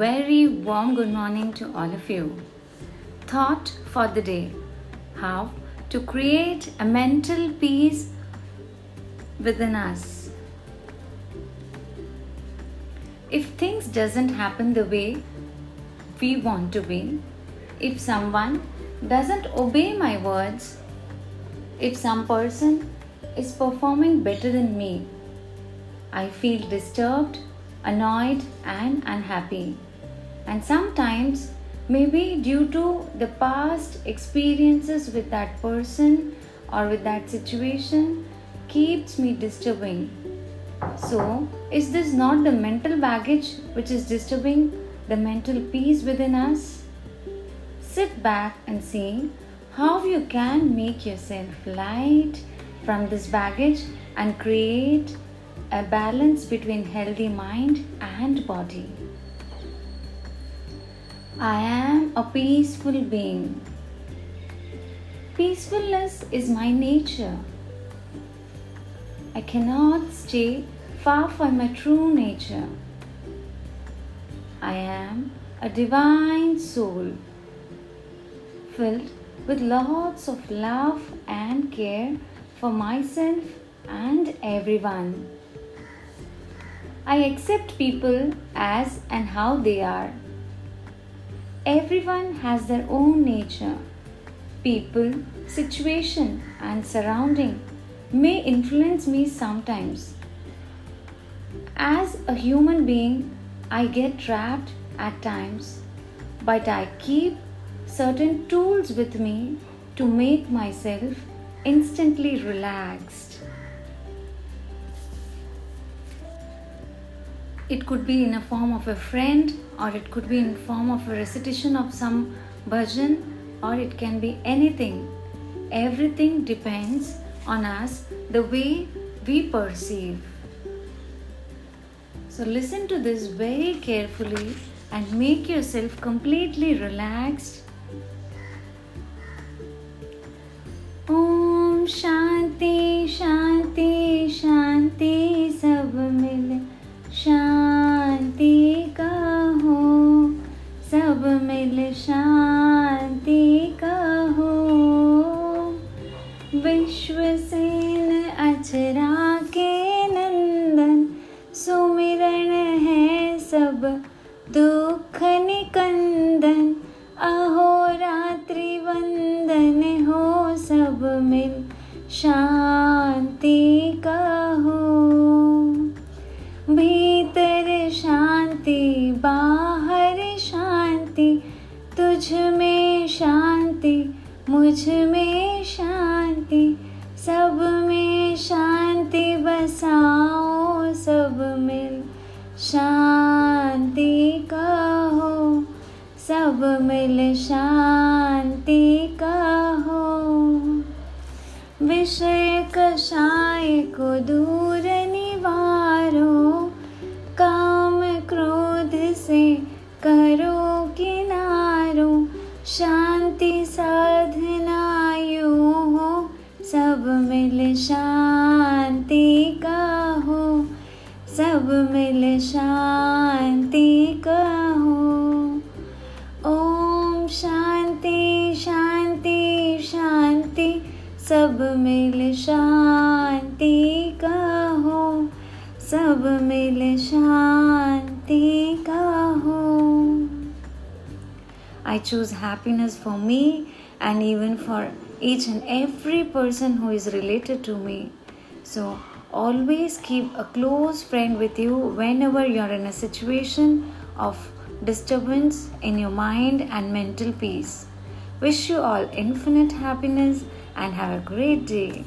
very warm good morning to all of you. Thought for the day How to create a mental peace within us. If things doesn't happen the way we want to be, if someone doesn't obey my words, if some person is performing better than me, I feel disturbed, annoyed, and unhappy. And sometimes, maybe due to the past experiences with that person or with that situation, keeps me disturbing. So, is this not the mental baggage which is disturbing the mental peace within us? Sit back and see how you can make yourself light from this baggage and create a balance between healthy mind and body. I am a peaceful being. Peacefulness is my nature. I cannot stay far from my true nature. I am a divine soul filled with lots of love and care for myself and everyone. I accept people as and how they are. Everyone has their own nature. People, situation, and surrounding may influence me sometimes. As a human being, I get trapped at times, but I keep certain tools with me to make myself instantly relaxed. It could be in a form of a friend, or it could be in form of a recitation of some bhajan, or it can be anything. Everything depends on us, the way we perceive. So, listen to this very carefully and make yourself completely relaxed. Om Shanti Shanti Vishwasen अचरा के नंदन सुमिरण है सब दुख निकंदन। अहोरात्रि वंदन हो सब मिल शांति कहो। भीतर शांति, बाहर शांति, तुझ में शांति, मुझमें शांति। सब में शांति बसाओ, सब मिल शांति कहो, सब मिल शांति कहो। विषय कषाय को दूर शांति का हो, सब मिल शांति का हो। ओम शांति शांति शांति, सब मिल शांति का हो, सब मिल शांति का हो। I choose happiness for me and even for each and every person who is related to me. So, always keep a close friend with you whenever you're in a situation of disturbance in your mind and mental peace. Wish you all infinite happiness and have a great day.